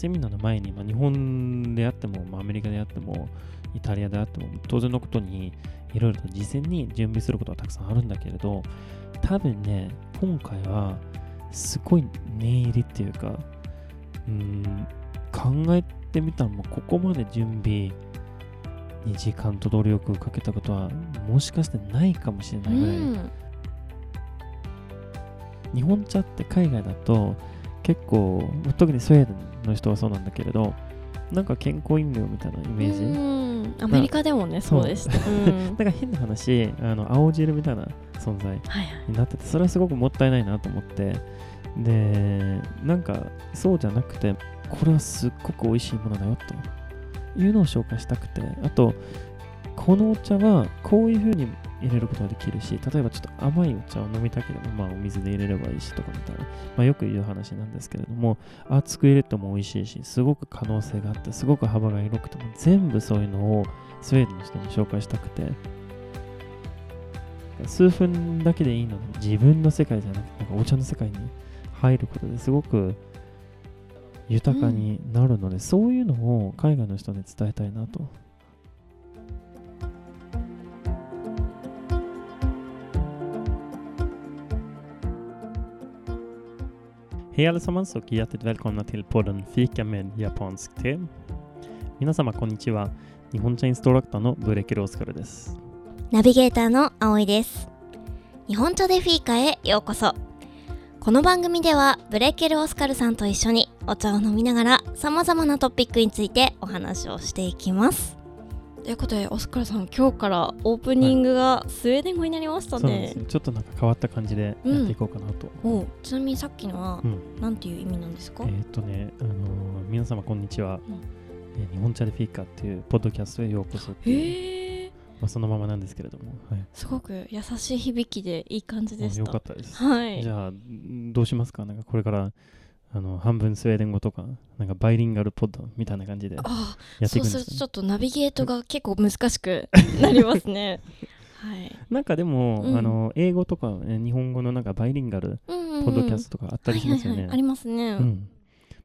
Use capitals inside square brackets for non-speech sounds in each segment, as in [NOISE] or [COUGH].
セミナーの前に、まあ、日本であっても、まあ、アメリカであっても、イタリアであっても、当然のことに、いろいろと事前に準備することはたくさんあるんだけれど、多分ね、今回は、すごい念入りっていうか、うーん、考えてみたら、もうここまで準備に時間と努力をかけたことは、もしかしてないかもしれうないぐらい、ん。日本茶って海外だと結構特にスウェーデンの人はそうなんだけれどなんか健康飲料みたいなイメージ、うん。アメリカでもねそう。でした、[LAUGHS] うん、なんか変な話あの青汁みたいな存在。になっててそれはすごくもったいないなと思って。でなんかそうじゃなくてこれはすっごく美味しいものだよというのを紹介したくて。あとこのお茶はこういう風に入れることができるし例えばちょっと甘いお茶を飲みたければまあお水で入れればいいしとかみたいな、まあ、よく言う話なんですけれども熱く入れても美味しいしすごく可能性があってすごく幅が広くても全部そういうのをスウェーデンの人に紹介したくて数分だけでいいので自分の世界じゃなくてなんかお茶の世界に入ることですごく豊かになるので、そういうのを海外の人に伝えたいなと。Hej allesammans och hjärtligt välkomna till podden Fika med japansk te. 皆様こんにちは。日本茶インストラクターのブレケルオスカルです。ナビゲーターの葵です日本茶でフィーカへようこそこの番組ではブレッケル・オスカルさんと一緒にお茶を飲みながら様々なトピックについてお話をしていきますということでオスカルさん今日からオープニングがスウェーデン語になりましたね。す、ね。ちょっとなんか変わった感じでやっていこうかなと。おちなみにさっきのはうん。何ていう意味なんですか、えーっとね、あのー皆様こんにちは、うん。えー日本茶でフィーカっていうポッドキャストへようこそっていう、へえ。まあ、そのままなんですけれども、はい、すごく優しい響きでいい感じでしよたかったです。はい。じゃあ、んどうしますか？なんかこれからあの半分スウェーデン語とか、なんかバイリンガルポッドみたいな感じでやあっていくんそうするとちょっとナビゲートが結構難しく [LAUGHS] なりますねはいなんかでも、うんあの英語とか、えー日本語のなんかバイリンガルポッドキャストとかあったりしますよね。ありますね。うん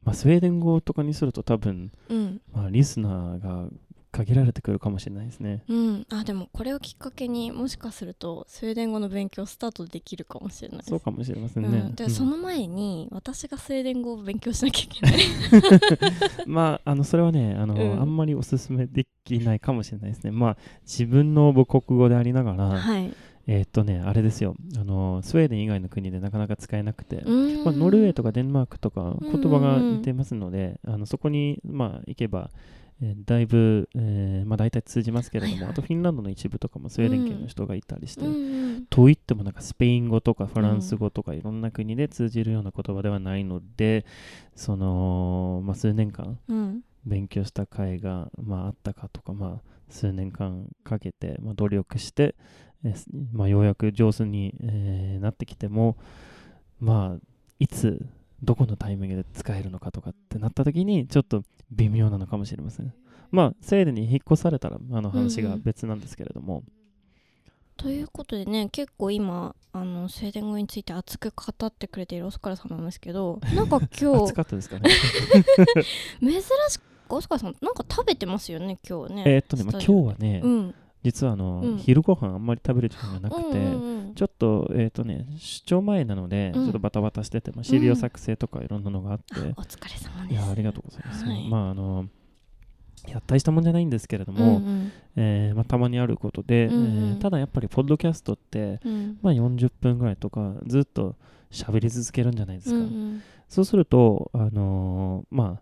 まあ、スウェーデン語とかにすると多分、うん。まあ、リスナーが限られてくるかもしれないですね。うん。あ、でもこれをきっかけにもしかするとスウェーデン語の勉強スタートできるかもしれない。そうかもしれませんね。うん、で、うんその前に私がスウェーデン語を勉強しなきゃいけない。[LAUGHS] まあ、あのそれはねあの、うんあんまりおすすめできないかもしれないですね。まあ、自分の母国語でありながら、はい。えーっとね、あれですよあの、スウェーデン以外の国でなかなか使えなくて、うんまあ、ノルウェーとかデンマークとかん言葉が似てますので、あのそこに、まあ、行けば、えーだいぶ、えーまあ、大体通じますけれども、はいはいあとフィンランドの一部とかもスウェーデン系の人がいたりして、うんうんといってもなんかスペイン語とかフランス語とかいろんな国で通じるような言葉ではないので、その、まあ、数年間うん。勉強した甲斐が、まあ、あったかとか、まあ、数年間かけて、まあ、努力して、えーすまあ、ようやく上手に、えーなってきても、まあ、いつどこのタイミングで使えるのかとかってなった時にちょっと微妙なのかもしれません。まあ、スウェーデンに引っ越されたらあの話が別なんですけれども、ということでね結構今あのスウェーデン語について熱く語ってくれているオスカルさんなんですけど [LAUGHS] なんか今日暑かったですかね。[LAUGHS] 珍しくオスカルさんなんか食べてますよね今日ね。えーっとね、まあ、今日はね、うん。実はあの、うん。昼ご飯あんまり食べる時間がなくて、うんうんうんちょっと、えっ、とね、出張前なので、うん。ちょっとバタバタしてて、まあ、資料作成とかいろんなのがあって、あお疲れ様です。いや、ありがとうございます。はい。まあ、あの、いや大したもんじゃないんですけれどうんも、うん。えーまあ、たまにあることで、うんうん。えーただやっぱり、ポッドキャストって、うんまあ、40分ぐらいとか、ずっと喋り続けるんじゃないですか。うんうん。そうすると、あのーまあ、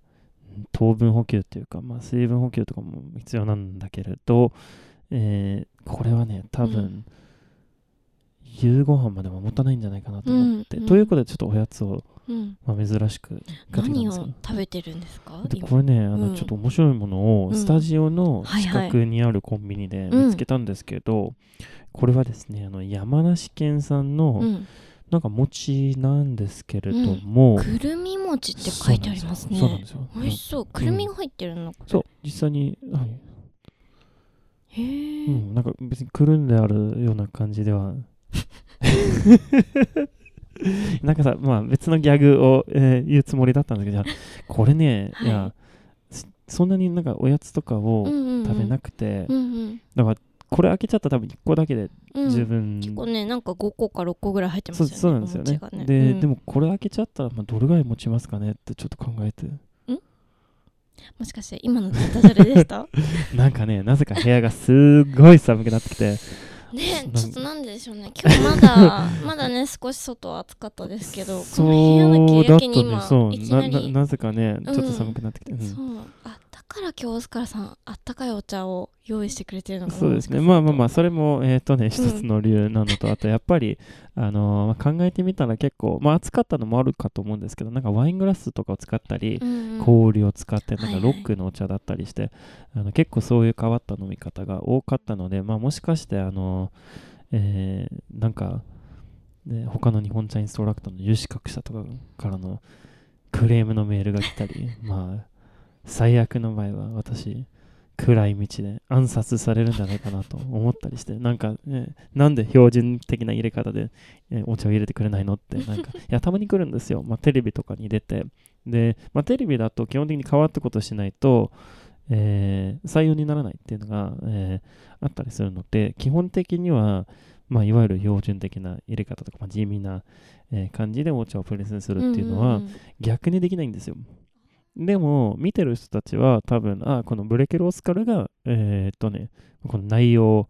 糖分補給っていうか、まあ、水分補給とかも必要なんだけれど、えーこれはね、多分、うん。夕ご飯までは持たないんじゃないかなと思って、ということでちょっとおやつを、うん。まあ、珍しく何を食べてるんですか？でこれねあの、うん。ちょっと面白いものをうん。スタジオの近くにあるコンビニで見つけたんですけど、これはですねあの山梨県産の、うん。なんか餅なんですけれども、くるみ餅って書いてありますね。そうなんですよ。美味しそう。くるみが入ってるの？そう。実際に、はいへえうん、なんか別にくるんであるような感じでは。[LAUGHS] なんかさ、まあ別のギャグを、えー言うつもりだったんだけど、これね、はい。い、や、そそんなになんかおやつとかをうん食べなくくて、うんうん。だからこれ開けちゃったら多分1個だけでうん。十分、結構ねなんか5個か6個ぐらい入ってますよねそうなんですよねお餅がで、うんでもこれ開けちゃったら、まあ、どれぐらい持ちますかねってちょっと考えてもしかして今のダジャレでした？[LAUGHS] なんかねなぜか部屋がすごい寒くなってきて。ねちょっとなんででしょうね。今日まだ [LAUGHS] まだね少し外は暑かったですけどこその部屋のうだとね。切りに今そう。いきなななりなぜかねちょっと寒くなってきて、うん。そう。あだから今日オスカルさんあったかいお茶を用意してくれてるのかな。そうですね。まあまあまあ、それも、えっ、とね、一つの理由なのと、あとやっぱり、[LAUGHS] あのー考えてみたら結構、まあ暑かったのもあるかと思うんですけど、なんかワイングラスとかを使ったり、うんうん。氷を使って、なんはいはい。かロックのお茶だったりして、あの結構そういう変わった飲み方が多かったので、まあもしかして、あのーえーなんか、ね、他の日本茶インストラクターの有資格者とかからのクレームのメールが来たり、[LAUGHS] まあ、最悪の場合は私、暗い道で暗殺されるんじゃないかなと思ったりして、なんか、ね、なんで標準的な入れ方で、えお茶を入れてくれないのって、なんか、[LAUGHS] いや、たまに来るんですよ。まあ、テレビとかに出て。で、まあ、テレビだと基本的に変わったことしないと、えー採用にならないっていうのが、えーあったりするので、基本的には、まあ、いわゆる標準的な入れ方とか、まあ、地味な、えー感じでお茶をプレゼンするっていうのは、逆にできないんですよ。でも、見てる人たちは多分、あ、このブレケル・オスカルが、えーっとね、この内容を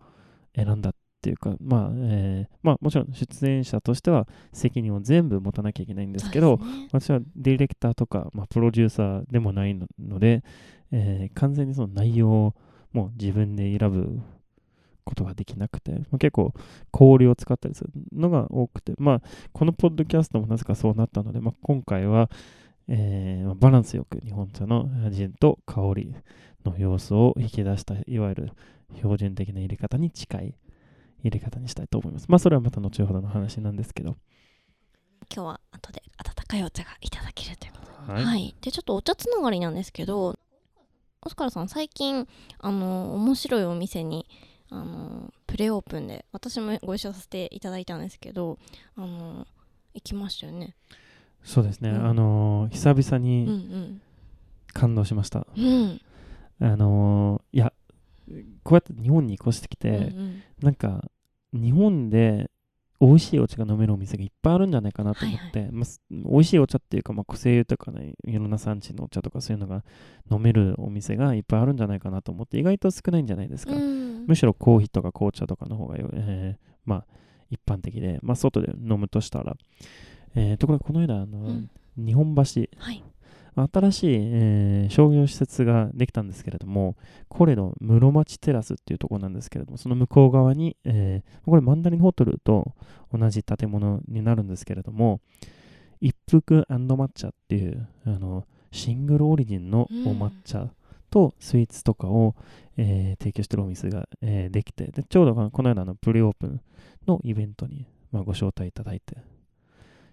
選んだっていうか、まあ、えーまあ、もちろん出演者としては責任を全部持たなきゃいけないんですけど、ね。私はディレクターとか、まあ、プロデューサーでもないのので、えー完全にその内容をもう自分で選ぶことができなくて、まあ、結構氷を使ったりするのが多くて、まあ、このポッドキャストもなぜかそうなったので、まあ、今回は、えーまあバランスよく日本茶の味と香りの要素を引き出したいわゆる標準的な入れ方に近い入れ方にしたいと思います。まあそれはまた後ほどの話なんですけど。今日は後で温かいお茶がいただけるということではいはい、でちょっとお茶つながりなんですけどオスカルさん最近あの面白いお店にあのプレオープンで私もご一緒させていただいたんですけどあの行きましたよねそうですね、うん。あのー久々うんうにん感動しました。うんあのーいや、こうやって日本に越してきて、うんうん。なんか、日本で美味しいお茶が飲めるお店がいっぱいあるんじゃないかなと思って、まあす美味しいお茶っていうか、まあ、個性豊かないろんな産地のお茶とかそういうのが飲めるお店がいっぱいあるんじゃないかなと思って、意外と少ないんじゃないですか。うん。むしろコーヒーとか紅茶とかの方がよ、えーまあ、一般的で、まあ、外で飲むとしたら、えーところがこの間、あの、うん。日本橋、はい。新しい、えー商業施設ができたんですけれども、これの室町テラスっていうところなんですけれども、その向こう側に、えーこれマンダリンホテルと同じ建物になるんですけれども、一服抹茶っていうあのシングルオリジンのお抹茶とスイーツとかを、えー提供してるお店が、えーできてで、ちょうどこの間のプレオープンのイベントに、まあ、ご招待いただいて、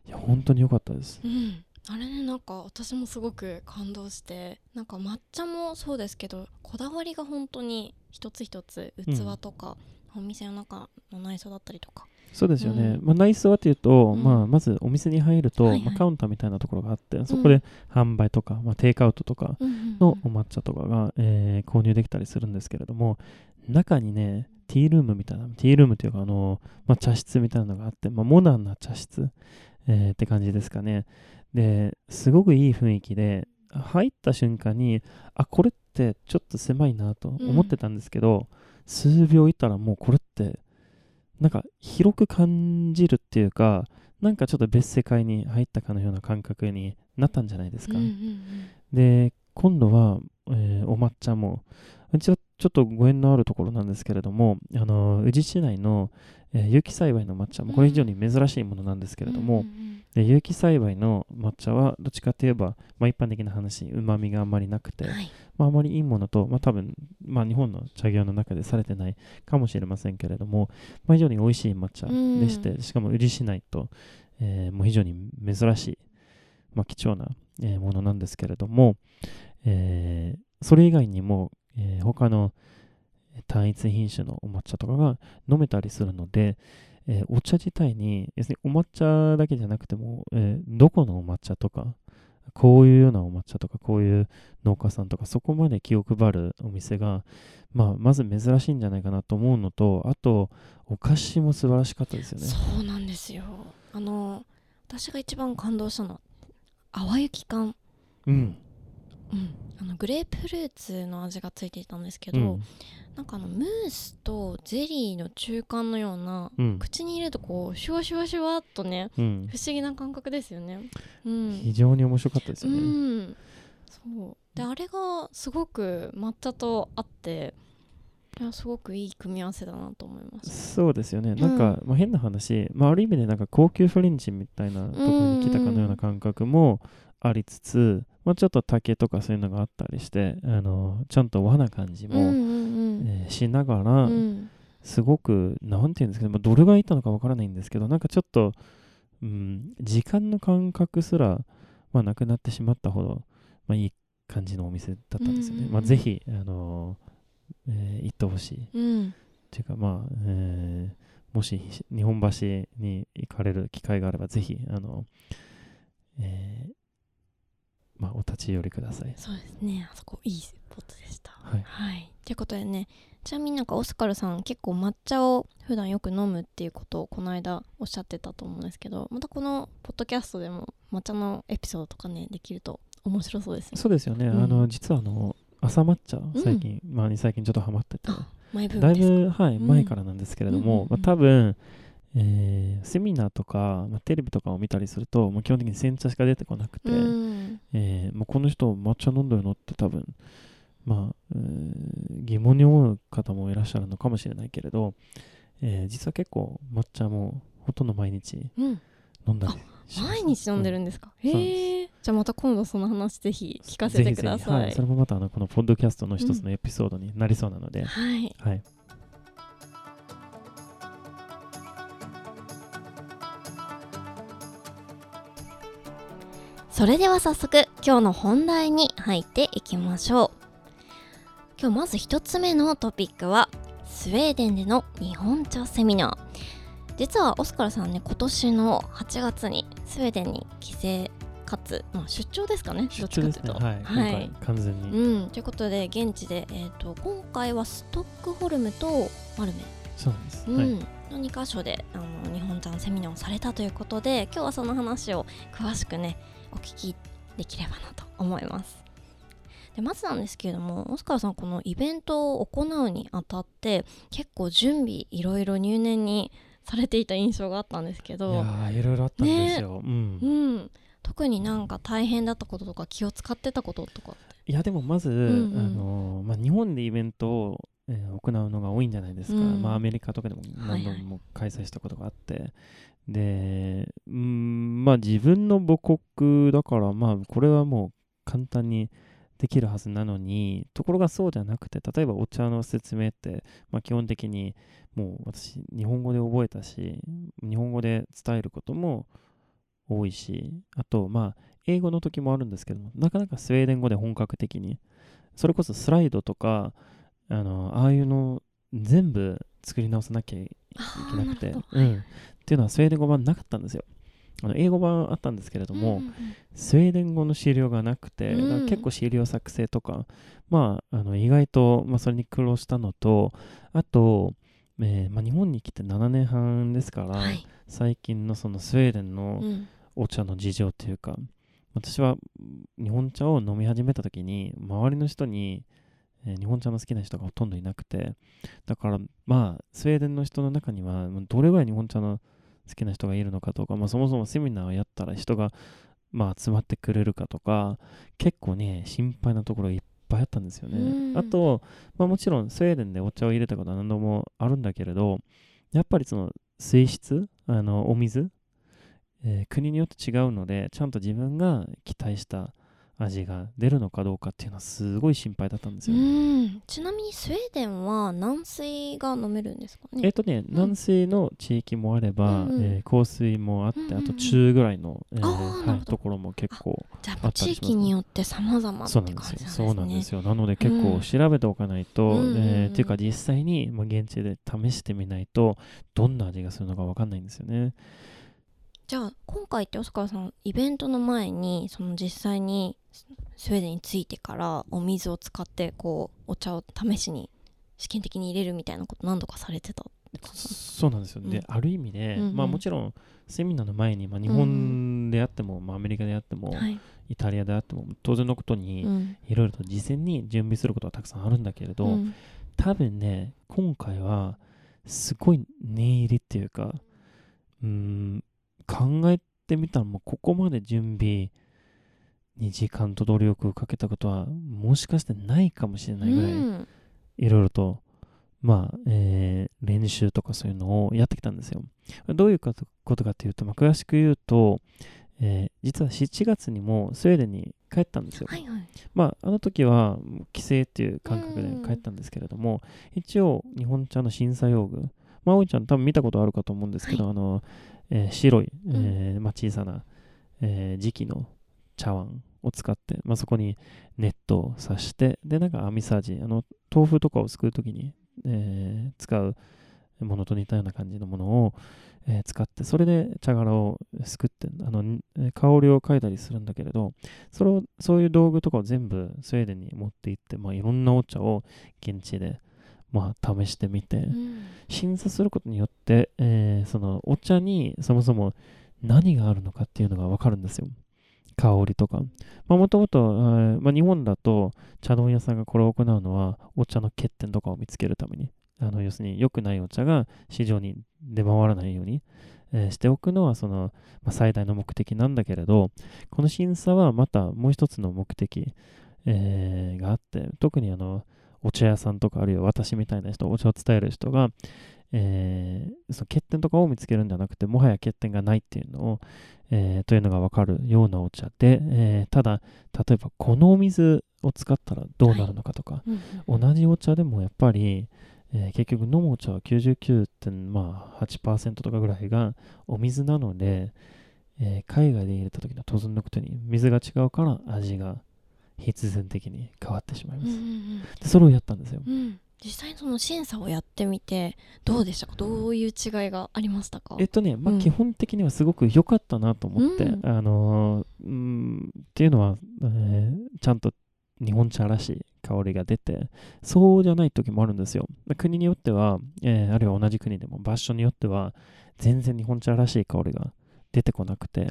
いや、本当に良かったです。うん。あれねなんか私もすごく感動してなんか抹茶もそうですけどこだわりが本当に一つ一つ器とか、お店の中の内装だったりとか。そうですよね。うん。まあ、内装はというと、うん。まあ、まずお店に入ると、はいはい。まあ、カウンターみたいなところがあって、そこで販売とか、まあ、テイクアウトとかのお抹茶とかが、えー購入できたりするんですけれども、中にね、ティールームみたいな、ティールームというか、あのまあ、茶室みたいなのがあって、まあ、モダンな茶室、えーって感じですかね。で、すごくいい雰囲気で、入った瞬間に、あ、これってちょっと狭いなと思ってたんですけど、数秒いたらもうこれって、なんか広く感じるっていうか、なんかちょっと別世界に入ったかのような感覚になったんじゃないですか。うんうんうんで、今度は、えーお抹茶も、うちはちょっとご縁のあるところなんですけれども、あの宇治市内の、えー有機栽培の抹茶も、これ非常に珍しいものなんですけれども、うんうんで有機栽培の抹茶はどっちかといえば、まあ、一般的な話、うまみがあんまりなくて、うんはい。まあ、あまりいいものと、まあ、多分、まあ、日本の茶業の中でされてないかもしれませんけれども、まあ、非常に美味しい抹茶でして、しかも宇治市内と、えーもう非常に珍しい、まあ、貴重な、えーものなんですけれども、えーそれ以外にも、えー他の単一品種のお抹茶とかが飲めたりするので、えーお茶自体に、要するにお抹茶だけじゃなくても、えーどこのお抹茶とか、こういうようなお抹茶とか、こういう農家さんとか、そこまで気を配るお店が、まあ、まず珍しいんじゃないかなと思うのと、あと、お菓子も素晴らしかったですよね。そうなんですよあの私が一番感動したのは淡雪缶うん。のグレープフルーツの味がついていたんですけど、うん。なんかあのムースとゼリーの中間のようなうん。口に入れるとこうシュワシュワシュワっとねうん不思議な感覚ですよね。うん、非常に面白かったですうよね。ん、そうであれがすごく抹茶と合っていやすごくいい組み合わせだなと思います。そうですよね。なんか、まあ、変な話、まあ、ある意味でなんか高級フレンチみたいなところに来たかのような感覚もありつつ、まあ、ちょっと竹とかそういうのがあったりして、あのちゃんと和な感じも、えーしながうら、すごく、なんていうんですかね、まあ、どれがいいのかわからないんですけど、なんかちょっと、うん、時間の感覚すら、まあ、なくなってしまったほど、まあ、いい感じのお店だったんですよね。まあ、ぜひ、あのえー行ってほしい。うんっていうかまあ、えーもし日本橋に行かれる機会があればぜひあの、えーまあお立ち寄りください。そうですねあそこいいスポットでした。はい。はい。ということでね、ちなみになんかオスカルさん結構抹茶を普段よく飲むっていうことをこの間おっしゃってたと思うんですけど、またこのポッドキャストでも抹茶のエピソードとかね、できると面白そうですね。そうですよね。うんあの実はあの朝抹茶最近、まあに最近ちょっとハマってて、だい。ぶはいうん前からなんですけれども、うんうんうんまあ多分。えーセミナーとか、まあ、テレビとかを見たりすると、もう基本的に煎茶しか出てこなくて、うん。えーもうこの人抹茶飲んでるのって多分まあ、えー疑問に思う方もいらっしゃるのかもしれないけれど、えー実は結構抹茶もほとんど毎日うん。飲んだりします毎日飲んでるんですか？そうへえ。じゃあまた今度その話ぜひ聞かせてぜひぜひくださいはいそ。れもまたあのこのポッドキャストの一つのエピソードになりそうなので、はい。はい、それでは早速今日の本題に入っていきましょう。今日まず一つ目のトピックはスウェーデンでの日本茶セミナー。実はオスカルさんね今年の8月にスウェーデンに帰省かつ、まあ、出張ですかね？出張ですね。はい、はい。完全に、うん、ということで現地で、えー、と今回はストックホルムとマルメ。そうです、うん。はい、の2箇所であの日本茶のセミナーをされたということで今日はその話を詳しくねお聞きできればなと思います。でまずなんですけれどもオスカルさんこのイベントを行うにあたって結構準備いろいろ入念にされていた印象があったんですけいやどーいろいろあったんですよ、うん。うん。特になんか大変だったこととか気を使ってたこととかいやでもまず、んうん。あのーまあ、日本でイベントを、えー行うのが多いんじゃないですか、うん。まあ、アメリカとかでも何度はいはい。も開催したことがあって、でうーんまあ自分の母国だからまあこれはもう簡単にできるはずなのにところがそうじゃなくて例えばお茶の説明って、まあ、基本的にもう私日本語で覚えたし日本語で伝えることも多いしあとまあ英語の時もあるんですけどもなかなかスウェーデン語で本格的にそれこそスライドとかあのああいうの全部作り直さなきゃいけなくてうん、っていうのはスウェーデン語版なかったんですよ。あの英語版あったんですけれども、うんうんスウェーデン語の資料がなくて、結構資料作成とか、まあ、あの意外と、まあ、それに苦労したのと、あと、えーまあ、日本に来て7年半ですから、はい、最近のそのスウェーデンのうん。お茶の事情というか、私は日本茶を飲み始めた時に、周りの人に、えー日本茶の好きな人がほとんどいなくて、だから、まあ、スウェーデンの人の中には、どれぐらい日本茶の好きな人がいるのかとか、まあ、そもそもセミナーをやったら人が、まあ、集まってくれるかとか、結構ね、心配なところがいっぱいあったんですようんね。あと、まあ、もちろんスウェーデンでお茶を入れたことは何度もあるんだけれど、やっぱりその水質、あのお水、えー国によって違うので、ちゃんと自分が期待した味が出るのかどうかっていうのはすごい心配だったんですうよ、ん。ちなみにスウェーデンは軟水が飲めるんですかね？えっとね、南西の地域もあれば、うんうん。えー香水もあって、うんうんうん。あと中ぐらいの、えーはい、ところも結構じゃあ地域によって様々ってそうなん感じですよ。なんですねそうなんですよ。なので結構うん。調べておかないと、うんうんうん。えーっていうか実際に、まあ、現地で試してみないとどんな味がするのかわかんないんですよね。じゃあ今回ってオスカルさんイベントの前にその実際にスウェーデンに着いてからお水を使ってこうお茶を試しに試験的に入れるみたいなこと何度かされてたそうなんですよ。で、うん。ある意味で、うんうん。まあもちろんセミナーの前に、まあ、日本であっても、まあ、アメリカであっても、はい、イタリアであっても当然のことに、うん。いろいろと事前に準備することはたくさんあるんだけれど、うん。多分ね今回はすごい念入りっていうかうーん考えてみたらもうここまで準備に時間と努力をかけたことはもしかしてないかもしれないぐらいうんいろいろとまあ、えー練習とかそういうのをやってきたんですよ。どういうことかというと、まあ、詳しく言うと、えー実は7月にもスウェーデンに帰ったんですよ。はいはいまあ、あの時は帰省っていう感覚で帰ったんですけれども、一応日本茶の審査用具、まあ、おいちゃん多分見たことあるかと思うんですけど、あの、えー白い、えーまあ、小さな、えー磁器の茶碗を使って、まあ、そこにネットを刺して、で、なんか網さじ、あの、豆腐とかをすくうときに、えー使うものと似たような感じのものを、えー使って、それで茶殻をすくって、あの、香りを嗅いだりするんだけれど、それを、そういう道具とかを全部スウェーデンに持って行って、まあ、いろんなお茶を現地で、まあ、試してみて、うん審査することによって、えーそのお茶にそもそも何があるのかっていうのが分かるんですよ。香りとか。もともと、まあ、日本だと茶問屋さんがこれを行うのはお茶の欠点とかを見つけるために。あの要するに良くないお茶が市場に出回らないように、えーしておくのはその、まあ、最大の目的なんだけれど、この審査はまたもう一つの目的、えーがあって、特にあのお茶屋さんとかあるいは私みたいな人、お茶を伝える人が、えーその欠点とかを見つけるんじゃなくて、もはや欠点がないっていうのを、えーというのがわかるようなお茶で、えーただ、例えばこのお水を使ったらどうなるのかとか、うん同じお茶でもやっぱり、えー結局飲むお茶は99.8%とかぐらいがお水なので、えー海外で入れた時の当然のことに水が違うから味が必然的に変わってしまいます。うんうんでそれをやったんですよ。うん。うん実際にその審査をやってみてどうでしたか？どういう違いがありましたか？えっとね、まあ、うん。基本的にはすごく良かったなと思って、うん。あのーうんっていうのは、えーちゃんと日本茶らしい香りが出て、そうじゃない時もあるんですよ。国によっては、えーあるいは同じ国でも場所によっては、全然日本茶らしい香りが出てこなくて、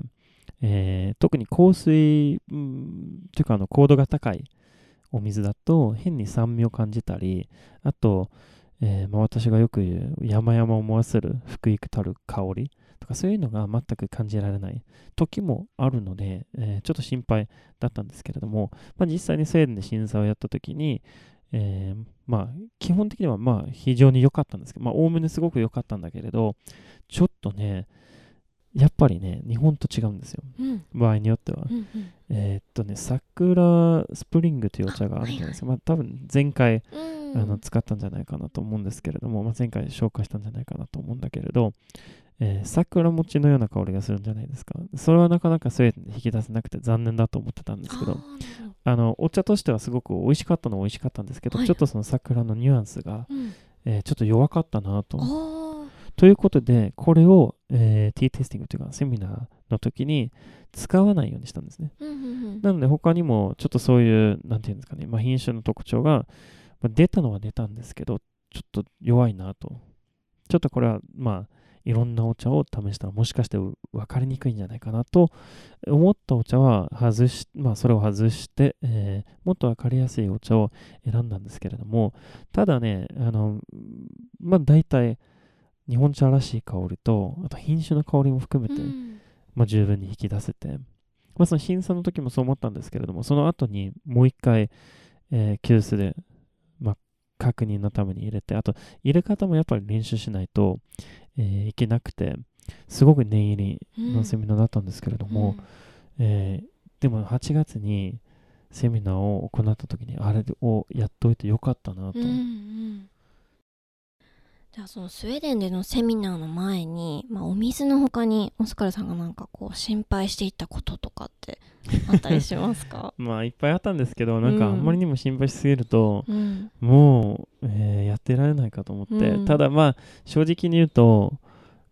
えー特に香水、うん、というかあの高度が高いお水だと変に酸味を感じたり、あと、えーまあ、私がよく言う山々を思わせる福育たる香りとかそういうのが全く感じられない時もあるので、えーちょっと心配だったんですけれども、まあ、実際にスウェーデンで審査をやった時に、えーまあ基本的にはまあ非常に良かったんですけど、まあおおむねすごく良かったんだけれど、ちょっとね、やっぱりね、日本と違うんですよ。うん場合によっては。うんうんえーっとね、桜スプリングというお茶があるんじゃないですか。まあ多分前回、うんあの使ったんじゃないかなと思うんですけれども、まあ、前回紹介したんじゃないかなと思うんだけれど、えー桜餅のような香りがするんじゃないですか。それはなかなかスウェーデンで引き出せなくて残念だと思ってたんですけど、あのお茶としてはすごく美味しかったのは美味しかったんですけど、はいちょっとその桜のニュアンスが、うんえーちょっと弱かったなと。ということで、これを、えー、ティーテイスティングというかセミナーの時に使わないようにしたんですね。なので他にもちょっとそういう、なんていうんですかね、まあ、品種の特徴が、まあ、出たのは出たんですけど、ちょっと弱いなと。ちょっとこれは、まあ、いろんなお茶を試したらもしかして分かりにくいんじゃないかなと思ったお茶は外し、まあそれを外して、えーもっと分かりやすいお茶を選んだんですけれども、ただね、あの、まあ大体日本茶らしい香りと、あと品種の香りも含めて、うん。まあ、十分に引き出せて、まあ、その審査の時もそう思ったんですけれども、その後にもう一回、えー、急須で、まあ、確認のために入れて、あと、入れ方もやっぱり練習しないと、えーいけなくて、すごく念入りのセミナーだったんですけれども、えーでも8月にセミナーを行った時にあれをやっといてよかったなと、うんうんじゃあそのスウェーデンでのセミナーの前に、まあ、お水の他にオスカルさんがなんかこう心配していたこととかってあったりしますか？[LAUGHS] まあいっぱいあったんですけどなんかあうんんまりにも心配しすぎると、うん。もう、えーやってられないかと思って、うん。ただまあ正直に言うと、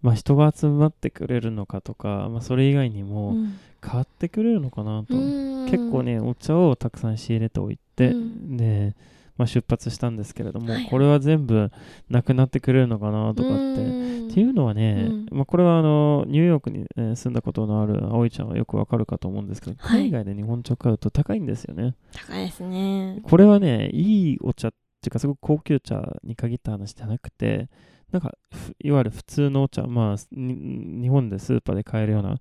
まあ、人が集まってくれるのかとか、まあ、それ以外にもうん。変わってくれるのかなと、うん。結構ねお茶をたくさん仕入れておいて、うん。で、まあ、出発したんですけれども、はい。これは全部なくなってくれるのかなとかって、うん。っていうのはね、うん。まあ、これはあのニューヨークに、えー住んだことのある葵ちゃんはよくわかるかと思うんですけど、はい。海外で日本茶を買うと高いんですよね。高いですね。これはね、いいお茶っていうか、すごく高級茶に限った話じゃなくて、なんか、ふいわゆる普通のお茶、まあ、に日本でスーパーで買えるような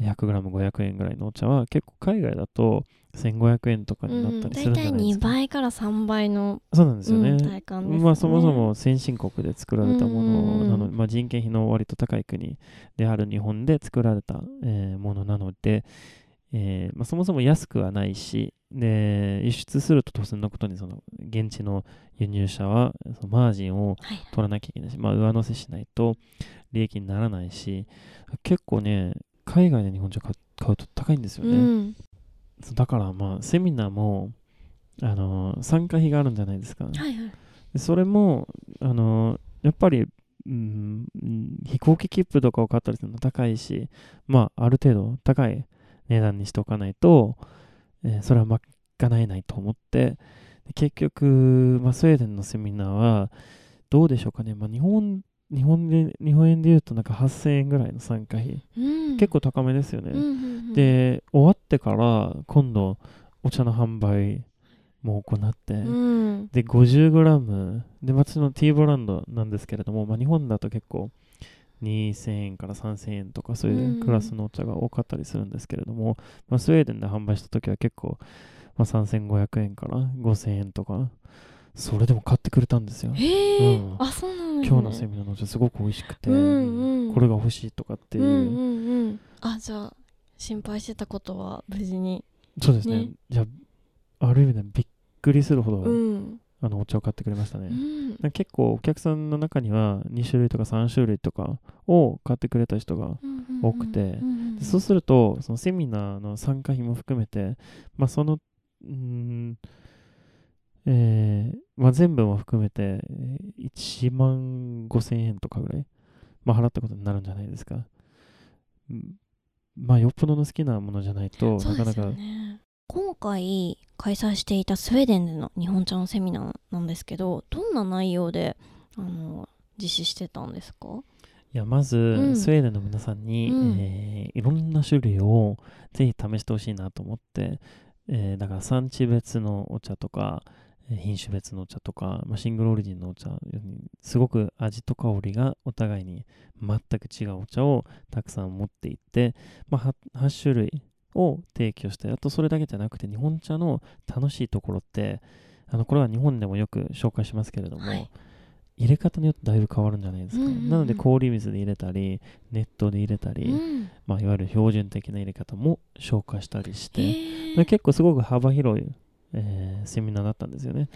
100g500 円ぐらいのお茶は、結構海外だと1500円とかになったりするんじゃ大体2ないですか。倍から3倍の、そうなんですよね。うんね。まあそもそも先進国で作られたものなのうんまあ、人件費の割と高い国である日本で作られた、えーものなので、えーまあ、そもそも安くはないしで輸出すると当然のことにその現地の輸入者はそのマージンをはい取らなきゃいけないし、まあ、上乗せしないと利益にならないし結構ね海外で日本茶買う買うと高いんですよね、うんそうだからまあセミナーもあのー参加費があるんじゃないですか、はいはい。でそれも、あのやっぱり、うん、うん飛行機切符とかを買ったりするの高いし、まあ、ある程度高い値段にしておかないと、えーそれはまかないないと思って、で結局、まあ、スウェーデンのセミナーは、どうでしょうかね、まあ、日本、日本で、日本円で言うとなんか8000円ぐらいの参加費。うん。結構高めですよね。うんうんうん。で、終わってから、今度、お茶の販売も行って、うん。で 50g で私のティーブランドなんですけれども、まあ、日本だと結構2000円から3000円とかそういうクラスのお茶が多かったりするんですけれども、まあ、スウェーデンで販売した時は結構、まあ、3500円から5000円とかそれでも買ってくれたんですよ。へえ、うん。あそうなね、今日のセミナーのお茶すごく美味しくて、うんうん。これが欲しいとかっていう、うんうんうん。あじゃあ心配してたことは無事に。そうですね。ね。じゃあある意味でびっくりするほど、うん、あのお茶を買ってくれましたね、うん。結構お客さんの中には2種類とか3種類とかを買ってくれた人が多くて。うんうんでそうするとそのセミナーの参加費も含めて、まあ、そのうーんえーまあ、全部も含めてえー1万5千円とかぐらい、まあ、払ったことになるんじゃないですか。うん。まあよっぽどの好きなものじゃないとそうですなかなか今回開催していたスウェーデンでの日本茶のセミナーなんですけどどんな内容であの実施してたんですか？いやまず、ん。スウェーデンの皆さんに、うん。えーいろんな種類をぜひ試してほしいなと思って、えーだから産地別のお茶とか、えー品種別のお茶とか、まあ、シングルオリジンのお茶すごく味と香りがお互いに全く違うお茶をたくさん持っていって、まあ、8, 8種類を提供してあとそれだけじゃなくて日本茶の楽しいところってあのこれは日本でもよく紹介しますけれども、はい。入れ方によってだいぶ変わるんじゃないですか、うんうんうん。なので氷水で入れたり熱湯で入れたり、うん。まあ、いわゆる標準的な入れ方も紹介したりして、結構すごく幅広い、えーセミナーだったんですよね。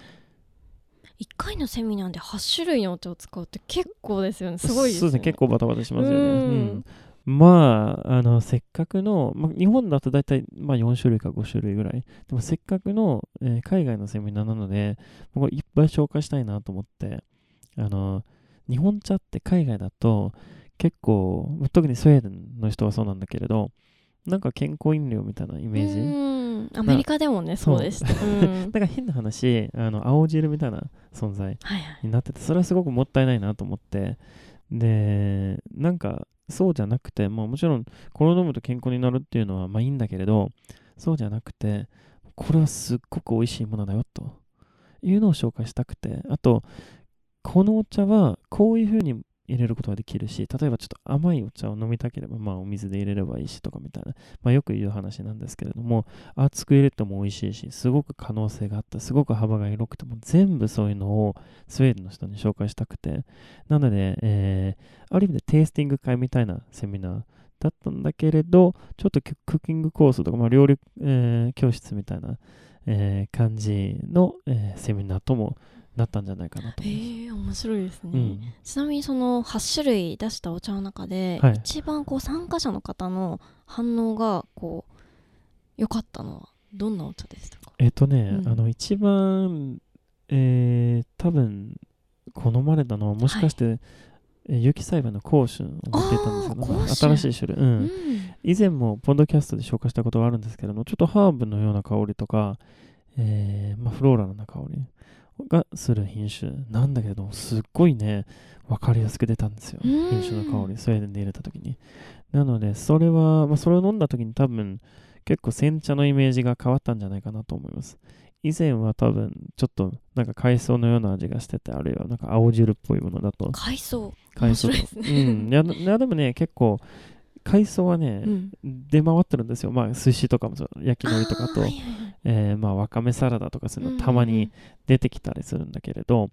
1回のセミナーで8種類のお茶を使うって結構ですよね。すごいですね。そうですね。結構バタバタしますよね、うん。うん。まあ、あのせっかくの、まあ、日本だと大体、まあ、4種類か5種類ぐらい。でもせっかくの、えー海外のセミナーなのでこれいっぱい紹介したいなと思ってあの日本茶って海外だと結構特にスウェーデンの人はそうなんだけれどなんか健康飲料みたいなイメージ、うん。アメリカでもねそう。でした、[LAUGHS] うん、だから変な話あの青汁みたいな存在になっててそれはすごくもったいないなと思って。でなんかそうじゃなくて、まあ、もちろんこれを飲むと健康になるっていうのはまあいいんだけれどそうじゃなくてこれはすっごく美味しいものだよというのを紹介したくて。あとこのお茶はこういう風に入れることができるし例えばちょっと甘いお茶を飲みたければまあお水で入れればいいしとかみたいな、まあ、よく言う話なんですけれども熱く入れても美味しいしすごく可能性があったすごく幅が広くても全部そういうのをスウェーデンの人に紹介したくてなので、えーある意味でテイスティング会みたいなセミナーだったんだけれどちょっとクッキングコースとか、まあ、料理、えー教室みたいな、えー感じの、えーセミナーともなったんじゃないかなとへ思います。え面白いですね、うん、ちなみにその8種類出したお茶の中で、はい。一番こう参加者の方の反応がこう良かったのはどんなお茶でしたか？えっ、とね、うん。あの一番、えー多分好まれたのはもしかして、えー有機栽培の甲春を持っていたんですけど、あーまあ甲春新しい種類、う、うんん以前もポッドキャストで紹介したことがあるんですけれどもちょっとハーブのような香りとか、えーまあ、フローラルな香りがする品種なんだけれどもすっごいね分かりやすく出たんですようん。品種の香りスウェーデンで入れた時に。なのでそれは、まあ、それを飲んだ時に多分結構煎茶のイメージが変わったんじゃないかなと思います。以前は多分ちょっとなんか海藻のような味がしててあるいはなんか青汁っぽいものだと。海藻。海藻。ね。うん。いやいやでもね結構海藻はね、うん。出回ってるんですよ。まあ、寿司とかもそう、焼き海苔とかと、えーまあ、わかめサラダとかそういうのたまに出てきたりするんだけれど、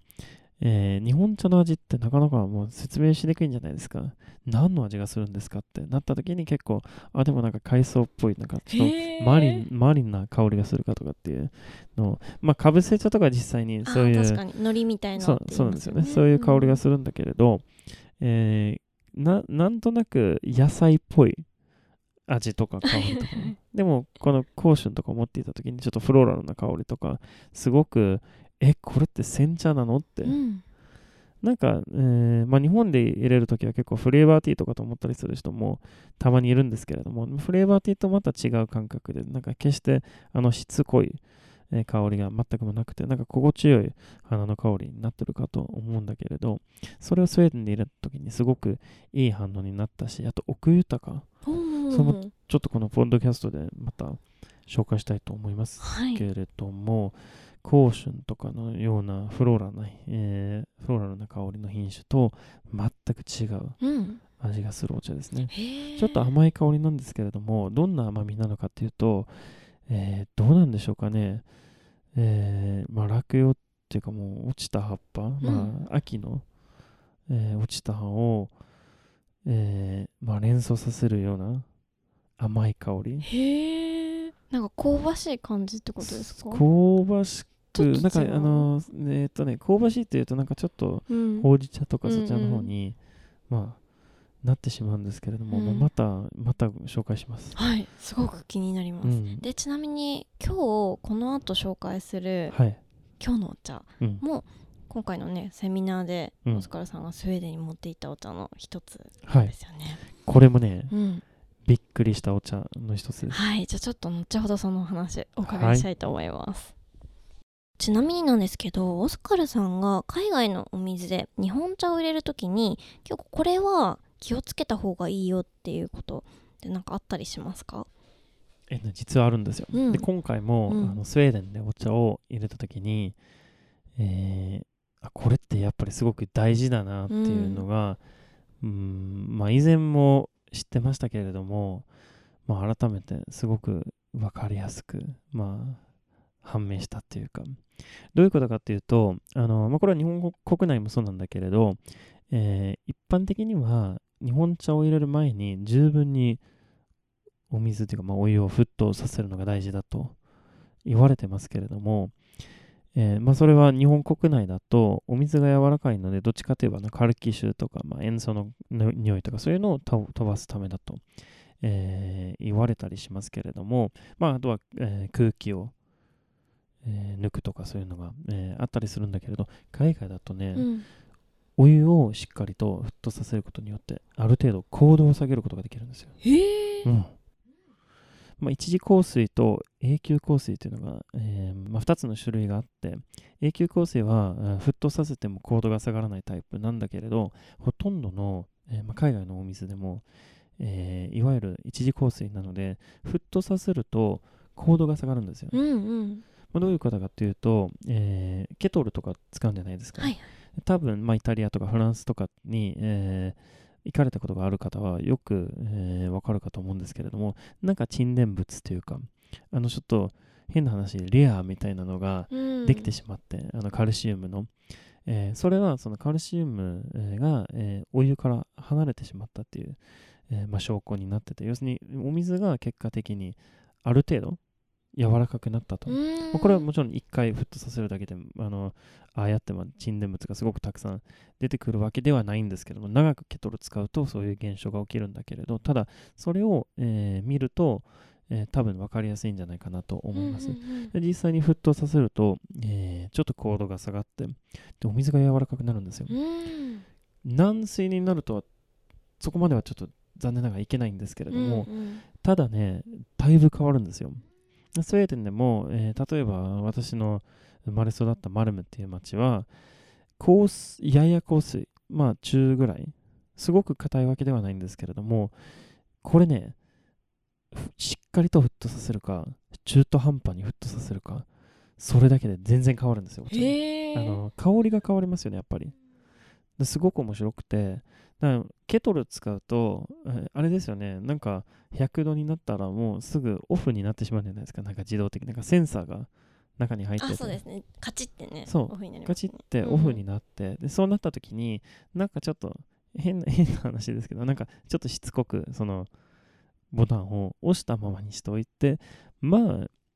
えー日本茶の味ってなかなかもう説明しにくいんじゃないですか。何の味がするんですかってなった時に結構、あ、でもなんか海藻っぽい、なんかちょっとマリン、マリンな香りがするかとかっていうのを、まあ、かぶせ茶とか実際にそういう確かに海苔みたいなそうそうなんですよね。そういう香りがするんだけれど、えーななんとなく野菜っぽい味とか香りとかね、[LAUGHS] でもこの甲春とか持っていた時にちょっとフローラルな香りとかすごくえこれって煎茶なのって、うんなんか、えーまあ、日本で入れる時は結構フレーバーティーとかと思ったりする人もたまにいるんですけれどもフレーバーティーとまた違う感覚でなんか決してあのしつこいえー香りが全くもなくてなんか心地よい花の香りになってるかと思うんだけれどそれをスウェーデンで入れた時にすごくいい反応になったしあと奥豊か。そのちょっとこのポッドキャストでまた紹介したいと思いますはい。けれども、甲春とかのようなフローラルな、えーフローラルな香りの品種と全く違ううん。味がするお茶ですね。ちょっと甘い香りなんですけれども、どんな甘みなのかっていうと、えーどうなんでしょうかね。えーまあ、落葉っていうかもう落ちた葉っぱ、まあ、秋の、えー落ちた葉を、えーまあ、連想させるような甘い香り。へえなんか香ばしい感じってことですか？香ばしく、なんかあの、えーっとね、香ばしいっていうと、なんかちょっとうん。ほうじ茶とかうんそちらの方に、まあ、なってしまうんですけれども、うんまた、また紹介します。はいすごく気になります、うん、でちなみに今日この後紹介するはい。今日のお茶うん。も今回のねセミナーでうんオスカルさんがスウェーデンに持っていったお茶の一つはい。ですよね、これもね、うんびっくりしたお茶の一つです。はいじゃあちょっと後ほどそのお話お伺いしたいと思います、ちなみになんですけどオスカルさんが海外のお水で日本茶を入れるときに結構これは気をつけた方がいいよっていうことってなんかあったりしますか？えね実はあるんですよ。うん。で、今回も、うん。あのスウェーデンでお茶を入れたときに、えーあ、これってやっぱりすごく大事だなっていうのが、うん、まあ以前も知ってましたけれども、まあ改めてすごくわかりやすく、まあ判明したっていうか、どういうことかっていうと、あの、まあこれは日本国内もそうなんだけれど、えー一般的には日本茶を入れる前に十分にお水というか、まあ、お湯を沸騰させるのが大事だと言われてますけれども、えーまあ、それは日本国内だとお水が柔らかいのでどっちかといえばあのカルキ臭とか、まあ、塩素の匂いとかそういうのを飛ばすためだと、えー言われたりしますけれども、まあ、あとは、えー空気を、え抜くとかそういうのが、えあったりするんだけれど海外だとね、うん。お湯をしっかりと沸騰させることによってある程度高度を下げることができるんですよ。へえうん。まあ、一次香水と永久香水というのが、えーまあ、2つの種類があって永久香水はえー沸騰させても高度が下がらないタイプなんだけれどほとんどの、えーまあ、海外のお水でも、えーいわゆる一次香水なので沸騰させると高度が下がるんですよ、うんうん。まあ、どういうことかというと、えーケトルとか使うんじゃないですか、はい多分、まあ、イタリアとかフランスとかに、えー行かれたことがある方はよく、えーわかるかと思うんですけれどもなんか沈殿物というかあのちょっと変な話レアみたいなのがうん。できてしまって、あのカルシウムの、えーそれはそのカルシウムえーが、えーお湯から離れてしまったっていう、えーまあ、証拠になってて要するにお水が結果的にある程度柔らかくなったと。まあこれはもちろん1回沸騰させるだけであのああやってまあ沈殿物がすごくたくさん出てくるわけではないんですけども長くケトル使うとそういう現象が起きるんだけれどただそれを、えー見ると、えー多分分かりやすいんじゃないかなと思います。うんうんうんで実際に沸騰させると、えーちょっと高度が下がってでお水が柔らかくなるんですよ。うん軟水になるとはそこまではちょっと残念ながらいけないんですけれども、うんうんただね、だいぶ変わるんですよ。スウェーデンでも、えー例えば私の生まれ育ったマルムっていう町は、硬水やや硬水、まあ中ぐらい、すごく硬いわけではないんですけれども、これね、ふしっかりと沸騰させるか、中途半端に沸騰させるか、それだけで全然変わるんですよ。あの香りが変わりますよね、やっぱり。ですごく面白くて、だケトル使うと、えーあれですよね、なんか100度になったらもうすぐオフになってしまうんじゃないですか、なんか自動的に、なんかセンサーが中に入ってそうですね。カチってねそう。オフになりますね。ガチってオフになって、でそうなった時に、なんかちょっと変な変な話ですけど、なんかちょっとしつこくそのボタンを押したままにしておいて、まあ、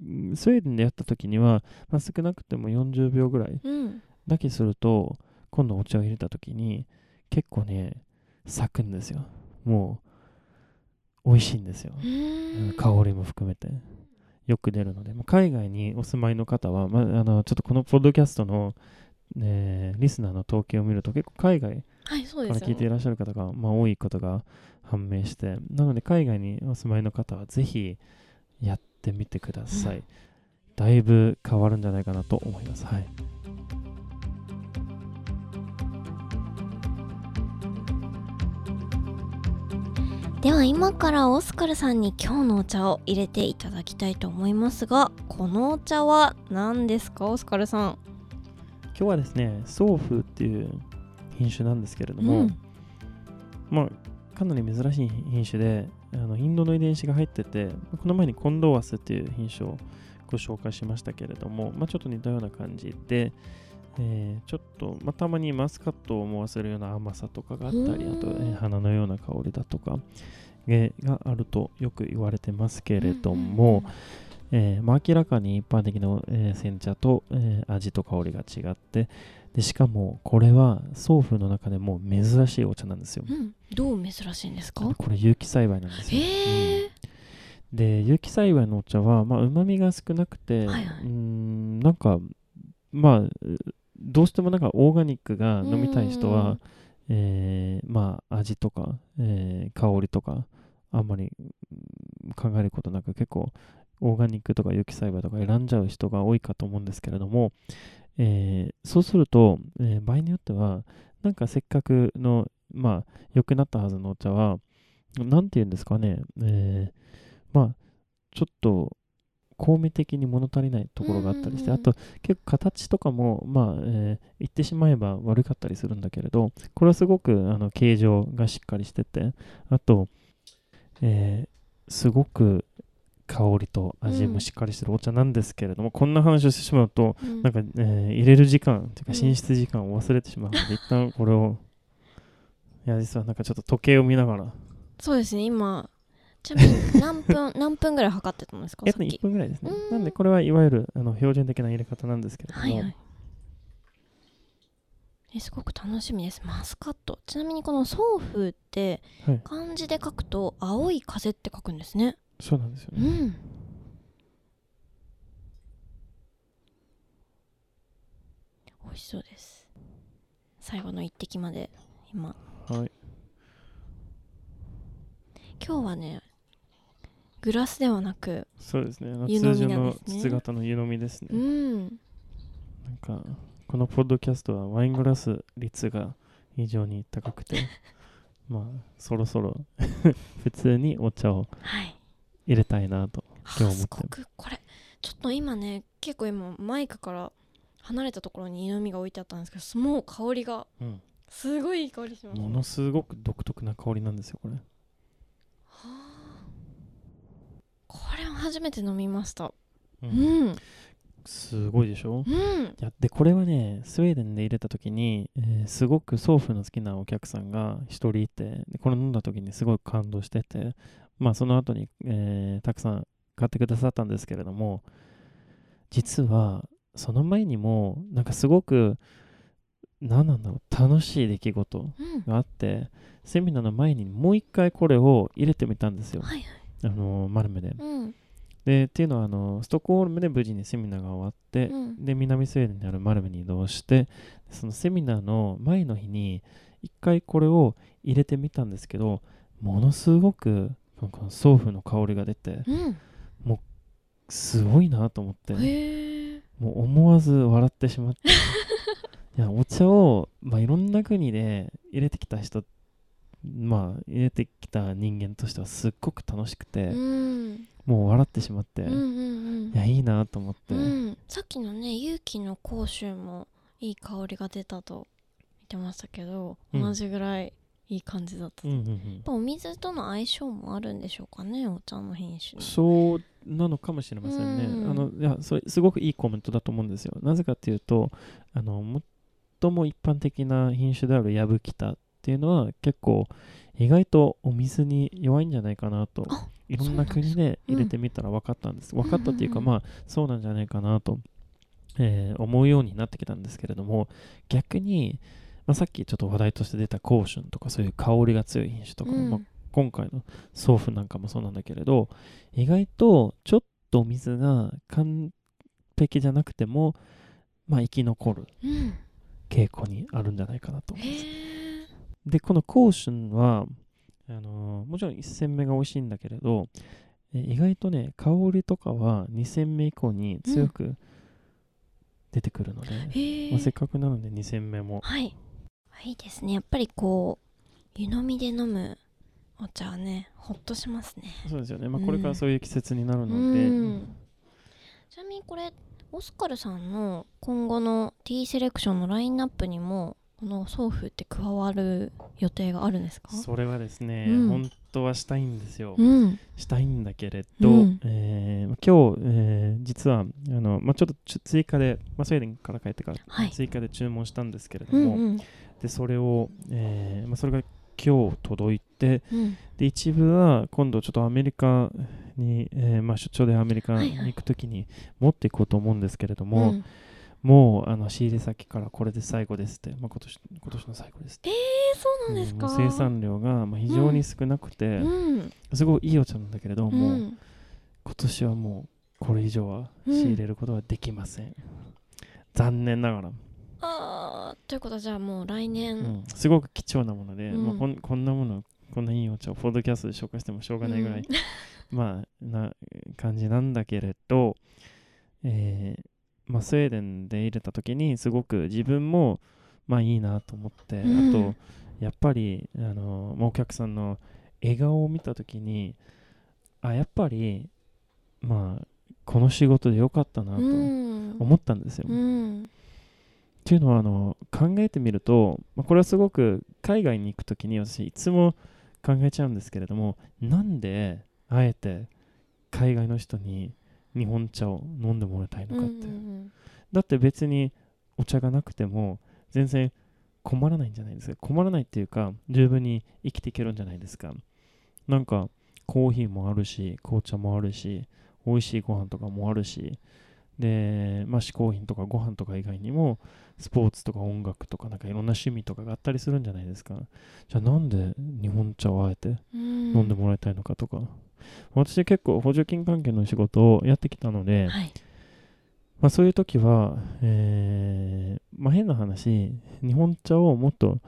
うんスウェーデンでやった時には、まあ、少なくても40秒ぐらいうん。だけすると今度お茶を入れた時に結構ね咲くんですよ。もう美味しいんですよ、香りも含めて。よく出るので、まあ海外にお住まいの方は、まあ、あのちょっとこのポッドキャストの、ねリスナーの統計を見ると結構海外から聞いていらっしゃる方が、まあ、多いことが判明して。なので海外にお住まいの方はぜひやってみてください、うん。だいぶ変わるんじゃないかなと思います。はいでは今からオスカルさんに今日のお茶を入れていただきたいと思いますがこのお茶は何ですか？オスカルさん。今日はですねソーフっていう品種なんですけれども、うん。まあかなり珍しい品種であのインドの遺伝子が入っててこの前にコンドワスっていう品種をご紹介しましたけれども、まあ、ちょっと似たような感じで、えーちょっと、まあ、たまにマスカットを思わせるような甘さとかがあったりうん。あと、えー花のような香りだとか、えーがあるとよく言われてますけれども、えーまあ、明らかに一般的な、えー煎茶と、えー味と香りが違ってでしかもこれは送風の中でも珍しいお茶なんですよ。うん、どう珍しいんですか？これ有機栽培なんですよ。へえ、うん。で有機栽培のお茶はまあ旨味が少なくて、はいはい。うーんなんかまあうどうしてもなんかオーガニックが飲みたい人うんは、えーまあ味とか、えー香りとかあんまりうん考えることなく結構オーガニックとか有機栽培とか選んじゃう人が多いかと思うんですけれども、えーそうすると、えー場合によってはなんかせっかくのまあ良くなったはずのお茶はなんて言うんですかね、えーまあちょっと香味的に物足りないところがあったりして、うんうんうん。あと結構形とかもまあ、えー言ってしまえば悪かったりするんだけれどこれはすごくあの形状がしっかりしててあと、えーすごく香りと味もしっかりしてるお茶なんですけれども、こんな話をしてしまうとうん。なんか、えー入れる時間っていうかうん寝室時間を忘れてしまうので、一旦これをいや実はなんかちょっと時計を見ながら。そうですね今ちなみに何分 [LAUGHS] 何分ぐらい測ってたんですか？えっと1さっき。分ぐらいですね。うん。なんでこれはいわゆるあの標準的な入れ方なんですけれども、はいはい。えすごく楽しみです。マスカット。ちなみにこの送風ってはい。漢字で書くと青い風って書くんですね。そうなんですよね、うん。美味しそうです。最後の一滴まで今。はい。今日はねグラスではなくそうですね。あの通常の筒型の湯飲みですね、うん。なんかこのポッドキャストはワイングラス率が非常に高くて [LAUGHS] まあそろそろ [LAUGHS] 普通にお茶をはい。入れたいなと今日思ってす。ごく。これちょっと今ね結構今マイクから離れたところに湯飲みが置いてあったんですけどもう香りがうん。すごいいい香りしますものすごく独特な香りなんですよこれはあこれは初めて飲みました。ううん。んすごいでしょ？うん。いやでこれはねスウェーデンで入れた時に、えーすごくソーフの好きなお客さんが一人いてでこれ飲んだ時にすごい感動しててまあその後に、えーたくさん買ってくださったんですけれども実はその前にもなんかすごく何なんだろう楽しい出来事うん。があってセミナーの前にもう一回これを入れてみたんですよ、はいはい。あのマルメで。うんでっていうのはあのストックホルムで無事にセミナーが終わって、うん。で南スウェーデンにあるマルメに移動してそのセミナーの前の日に一回これを入れてみたんですけどものすごくなんかソーフの香りが出てうん。すごいなと思ってもう思わず笑ってしまって。[LAUGHS] いやお茶を、まあ、いろんな国で入れてきた人まあ入れてきた人間としてはすっごく楽しくて、うんもう笑ってしまって、うんうんうん。いやいいなと思って、うん、さっきのね勇気の甲州もいい香りが出たと言ってましたけど、うん。同じぐらいいい感じだった、うんうんうん。ぱお水との相性もあるんでしょうかねお茶の品種にそうなのかもしれませんね。うんあのいやそれすごくいいコメントだと思うんですよ。なぜかっていうとあの最も一般的な品種であるヤブキタっていうのは結構意外とお水に弱いんじゃないかなとあいろんな国で入れてみたら分かったんです。分かったっていうか、うん。うんまあそうなんじゃないかなと、えー思うようになってきたんですけれども逆に、まあ、さっきちょっと話題として出たコーシュンとかそういう香りが強い品種とか、うん。まあ今回のソーフなんかもそうなんだけれど意外とちょっとお水が完璧じゃなくても、まあ、生き残るうん。傾向にあるんじゃないかなと思へいます。えでこのコーシュンはあのーもちろん1戦目が美味しいんだけれどえ意外とね香りとかは2戦目以降に強く出てくるので、へえまあ、せっかくなので2戦目も。はい。いいですね。やっぱりこう湯飲みで飲むお茶はねほっとしますね。そうですよね、まあ、うん。これからそういう季節になるうので、ん。ちなみにこれオスカルさんの今後の T セレクションのラインナップにもこの送風って加わる予定があるんですか？それはですね、うん。本当はしたいんですよ、うん。したいんだけれど、うん。えー今日、えー実はあの、まあ、ちょっと追加で、まあ、スウェーデンから帰ってから、はい。追加で注文したんですけれども、うんうん。でそれを、えーまあ、それが今日届いてうん。で一部は今度ちょっとアメリカに、えーまあ、出張でアメリカにはいはい行くときに持っていこうと思うんですけれども、うんもうあの仕入れ先からこれで最後ですって、まあ、今年今年の最後ですって。えー、そうなんですか、うん生産量がまあ非常に少なくて、うん。すごいいいお茶なんだけれど、うもうん今年はもうこれ以上は仕入れることはできません、残念ながら、あーということはじゃあもう来年、うん。すごく貴重なもので、うん。まあ、こんこんなものこんないいお茶をポッドキャストで紹介してもしょうがないぐらい、まあな感じなんだけれど、えーまあ、スウェーデンで入れた時にすごく自分もまあいいなと思って、うん。あとやっぱりあのまあお客さんの笑顔を見た時にあやっぱりまあこの仕事でよかったなとうん。思ったんですよ。うん。っていうのはあの考えてみると、まあ、これはすごく海外に行く時に私いつも考えちゃうんですけれどもなんであえて海外の人に日本茶を飲んでもらいたいのかって、うんだって別にお茶がなくても全然困らないんじゃないですか。困らないっていうか十分に生きていけるんじゃないですか。なんかコーヒーもあるし紅茶もあるし美味しいご飯とかもあるし。で、まあ、嗜好品とかご飯とか以外にもスポーツとか音楽とかなんかいろんな趣味とかがあったりするんじゃないですか。じゃあなんで日本茶をあえてうん。飲んでもらいたいのかとか、私結構補助金関係の仕事をやってきたので、はい。まあ、そういう時は、えーまあ、変な話日本茶をもっと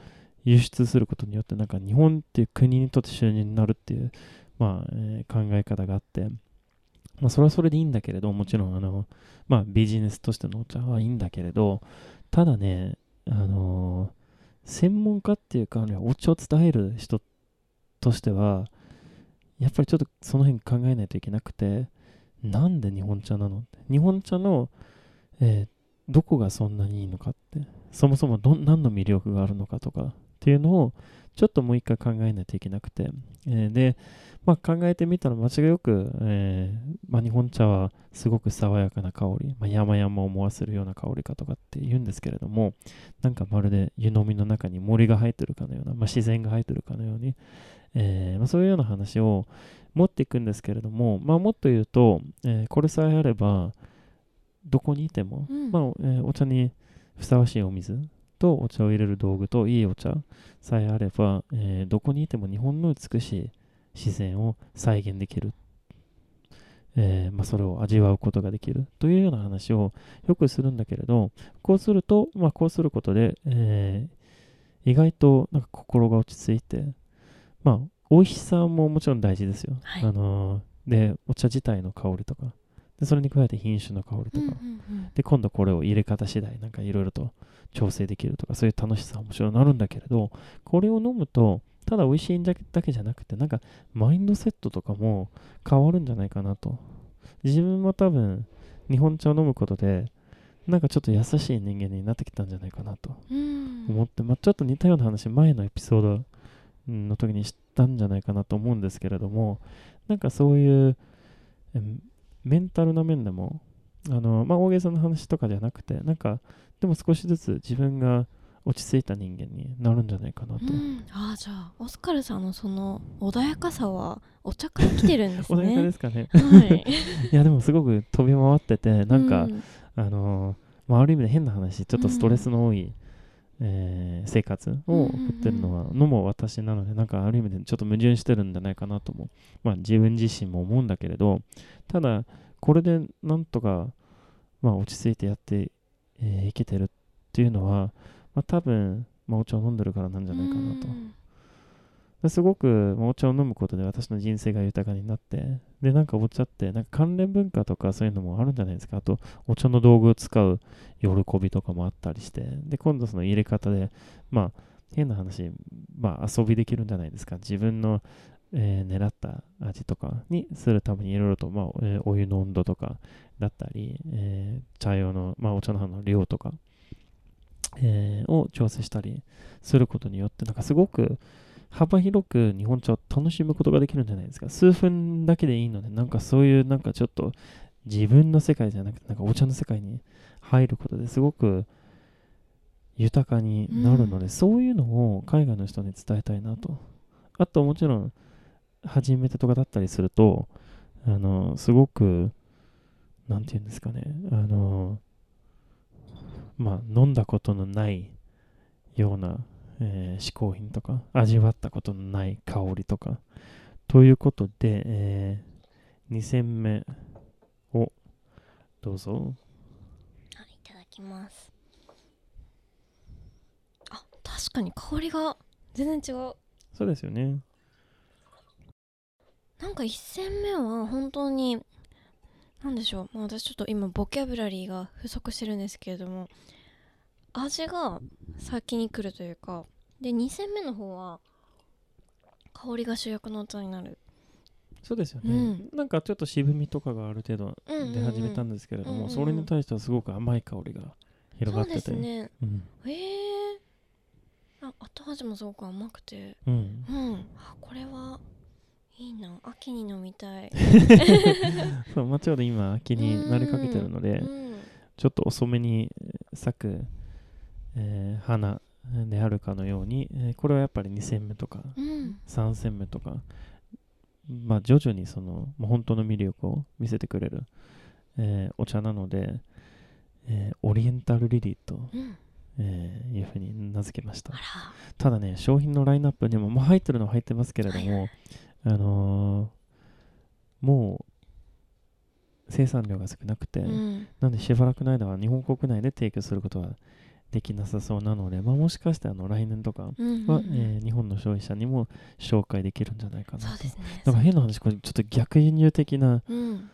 輸出することによってなんか日本っていう国にとって収入になるっていう、まあえー考え方があって、まあ、それはそれでいいんだけれどもちろんあの、まあ、ビジネスとしてのお茶はいいんだけれどただね、あのー専門家っていうか、ね、お茶を伝える人としてはやっぱりちょっとその辺考えないといけなくてなんで日本茶なのって。日本茶の、えーどこがそんなにいいのかって。そもそもどん何の魅力があるのかとかっていうのをちょっともう一回考えないといけなくて、えーで、まあ、考えてみたら間違いよく、えーまあ、日本茶はすごく爽やかな香り、まあ、山々を思わせるような香りかとかって言うんですけれどもなんかまるで湯飲みの中に森が生えてるかのような、まあ、自然が生えてるかのように、えーまあ、そういうような話を持っていくんですけれども、まあ、もっと言うと、えーこれさえあればどこにいても、うん。まあえーお茶にふさわしいお水とお茶を入れる道具といいお茶さえあれば、えーどこにいても日本の美しい自然を再現できる、えーまあ、それを味わうことができる。というような話をよくするんだけれどこうすると、まあ、こうすることで、えー意外となんか心が落ち着いてまあ美味しさももちろん大事ですよ、はい。あのーでお茶自体の香りとか。でそれに加えて品種の香りとか、で今度これを入れ方次第なんかいろいろと調整できるとかそういう楽しさはもちろんなるんだけれどこれを飲むとただ美味しいだけだけじゃなくてなんかマインドセットとかも変わるんじゃないかなと。自分も多分日本茶を飲むことでなんかちょっと優しい人間になってきたんじゃないかなとうん。思って、まあ、ちょっと似たような話前のエピソードうんの時にしたんじゃないかなと思うんですけれどもなんかそういうえメンタルな面でもあの、まあ、大げさな話とかじゃなくてなんかでも少しずつ自分が落ち着いた人間になるんじゃないかなと、うん、ああじゃあオスカルさんのその穏やかさはお茶から来てるんですね。穏やかですかねはい。[LAUGHS] いやでもすごく飛び回っててなんか、うんあのまあ、ある意味で変な話ちょっとストレスの多い、えー生活を送ってるのは、のも私なのでなんかある意味でちょっと矛盾してるんじゃないかなとも、まあ、自分自身も思うんだけれどただこれでなんとか、まあ、落ち着いてやって、えーいけてるっていうのは、まあ、多分、まあ、お茶を飲んでるからなんじゃないかなと。うんですごくお茶を飲むことで私の人生が豊かになってでなんかお茶ってなんか関連文化とかそういうのもあるんじゃないですか。あとお茶の道具を使う喜びとかもあったりしてで今度その入れ方でまあ変な話まあ遊びできるんじゃないですか。自分の、えー狙った味とかにするためにいろいろと、まあえーお湯の温度とかだったり、えー茶用の、まあ、お茶の葉の量とか、えを調整したりすることによってなんかすごく幅広く日本茶を楽しむことができるんじゃないですか。数分だけでいいので、なんかそういうなんかちょっと自分の世界じゃなくて、なんかお茶の世界に入ることですごく豊かになるので、うんそういうのを海外の人に伝えたいなと。あともちろん、初めてとかだったりすると、あの、すごく、なんていうんですかね、あの、まあ、飲んだことのないようなえー嗜好品とか味わったことのない香りとかということで、え2戦目をどうぞはいいただきます。あ確かに香りが全然違う。そうですよねなんか一戦目は本当になんでしょう、まあ、私ちょっと今ボキャブラリーが不足してるんですけれども味が先に来るというかで2戦目の方は香りが主役のお茶になる。そうですよね、うん。なんかちょっと渋みとかがある程度うんうんうん。出始めたんですけれども、うんうんうん。それに対してはすごく甘い香りが広がそうってて。ですね。うん。えー、あ後味もすごく甘くて。うん。うん。あこれはいいな。秋に飲みたい。[LAUGHS] そうまあちょうど今秋になりかけてるので、うん。ちょっと遅めに咲く、えー花であるかのように、えーこれはやっぱり2戦目とかうん。3戦目とか、まあ、徐々にその、まあ、本当の魅力を見せてくれる、えーお茶なので、えーオリエンタルリリーと、うん。えーいうふうに名付けました。ただね商品のラインナップにも、まあ、入ってるのは入ってますけれども、はいはあのーもう生産量が少なくて、うん。なんでしばらくの間は日本国内で提供することはできなさそうなので、まあ、もしかしてあの来年とかうんうんは、うん。えー日本の消費者にも紹介できるんじゃないかなと。ね。だから変な話これちょっと逆輸入的なうん。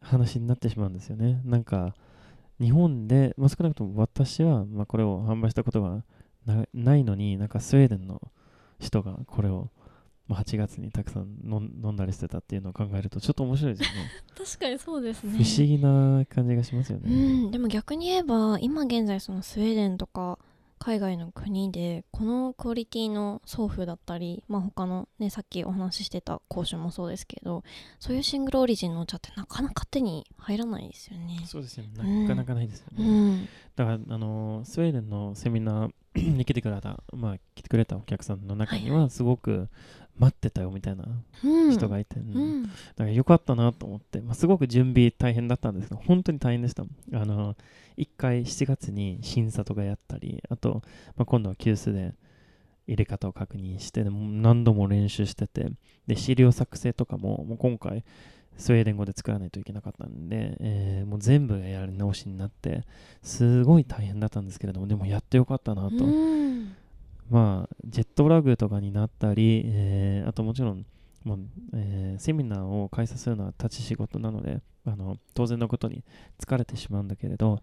話になってしまうんですよね。なんか日本で、まあ、少なくとも私は、まあ、これを販売したことがなないのになんかスウェーデンの人がこれを、まあ、8月にたくさん飲んだりしてたっていうのを考えるとちょっと面白いですよね。[LAUGHS] 確かにそうですね。不思議な感じがしますようね、んでも逆に言えば今現在そのスウェーデンとか海外の国でこのクオリティの送付だったり、まあ、他のねさっきお話ししてた講師もそうですけどそういうシングルオリジンのお茶ってなかなか手に入らないですよね。そうですよね。なかなかないですよね、うん、だからあのスウェーデンのセミナーに [CLEARS THROAT] 来てくれたまあ来てくれたお客さんの中にはすごく待ってたよみたいなうん、人がいて、うん、だからよかったなと思って、まあ、すごく準備大変だったんですけど本当に大変でしたあの1回7月に審査とかやったりあと、まあ、今度は急須で入れ方を確認してでも何度も練習しててで資料作成とかももう今回スウェーデン語で作らないといけなかったんで、えーもう全部がやり直しになってすごい大変だったんですけれどもでもやってよかったなと、うん。まあ、ジェットラグとかになったり、えーあともちろん、まあえーセミナーを開催するのは立ち仕事なのであの当然のことに疲れてしまうんだけれど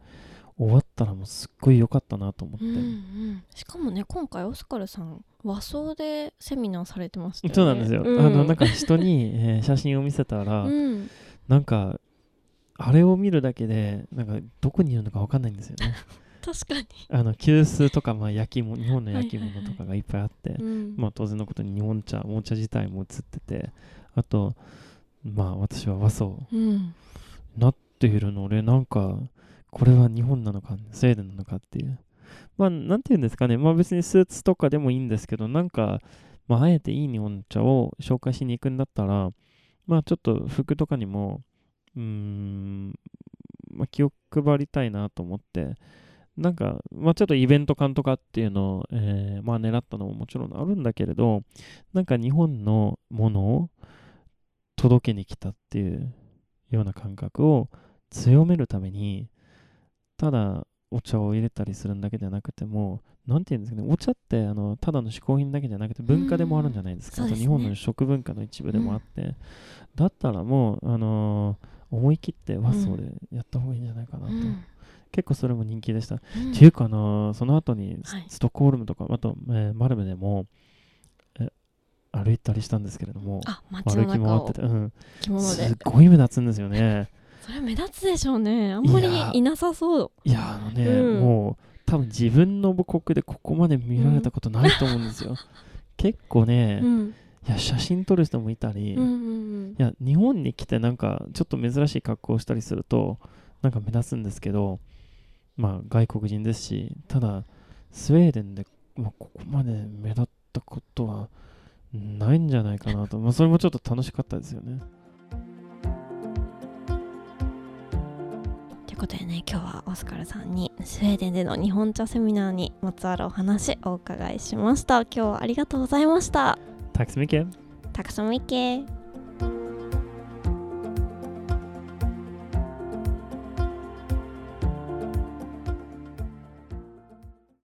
終わったらもうすっごい良かったなと思って、うんうん、しかもね今回オスカルさん和装でセミナーされてましね。そうなんですよ、うん、あのなんか人に、[LAUGHS] えー写真を見せたら、うん、なんかあれを見るだけでなんかどこにいるのか分かんないんですよね。[LAUGHS] 確かに。あの急須とか、まあ、焼き物日本の焼き物とかがいっぱいあって、うん。まあ、当然のことに日本茶、お茶自体も映ってて、あと、まあ、私は和装うん。なっているので、なんか、これは日本なのか、スウェーデンなのかっていう。まあ、なんていうんですかね、まあ別にスーツとかでもいいんですけど、なんか、まあ、あえていい日本茶を紹介しに行くんだったら、まあ、ちょっと服とかにも、うーん、まあ、気を配りたいなと思って、なんか、まあ、ちょっとイベント感とかっていうのを、えーまあ、狙ったのももちろんあるんだけれど、なんか日本のものを届けに来たっていうような感覚を強めるために、ただお茶を入れたりするんだけじゃなくても、なんていうんですかね、お茶ってあのただの嗜好品だけじゃなくて文化でもあるんじゃないですか。うんね日本の食文化の一部でもあって、だったらもう、あのー思い切って和装でやった方がいいんじゃないかなと。うん結構それも人気でした。うんっていうか、あのーその後にス,、トックホルムとか、あと、えーマルメでも、え歩いたりしたんですけれども、あ街の歩き回ってて、うん、す。ごい目立つんですよね。それ目立つでしょうね。あんまりいなさそう。いや、あのね、うんもう、多分自分の母国でここまで見られたことないと思うんですよ。[LAUGHS] 結構ね、うんいや、写真撮る人もいたり、うんうんいや、日本に来てなんか、ちょっと珍しい格好をしたりすると、なんか目立つんですけど、まあ、外国人ですし、ただ、スウェーデンで、まあ、ここまで目立ったことはないんじゃないかなと、まあ、それもちょっと楽しかったですよね。いうことでね今日はオスカルさんにスウェーデンでの日本茶セミナーにまつわるお話お伺いしました今日はありがとうございました Tack så mycket! たくさんみけ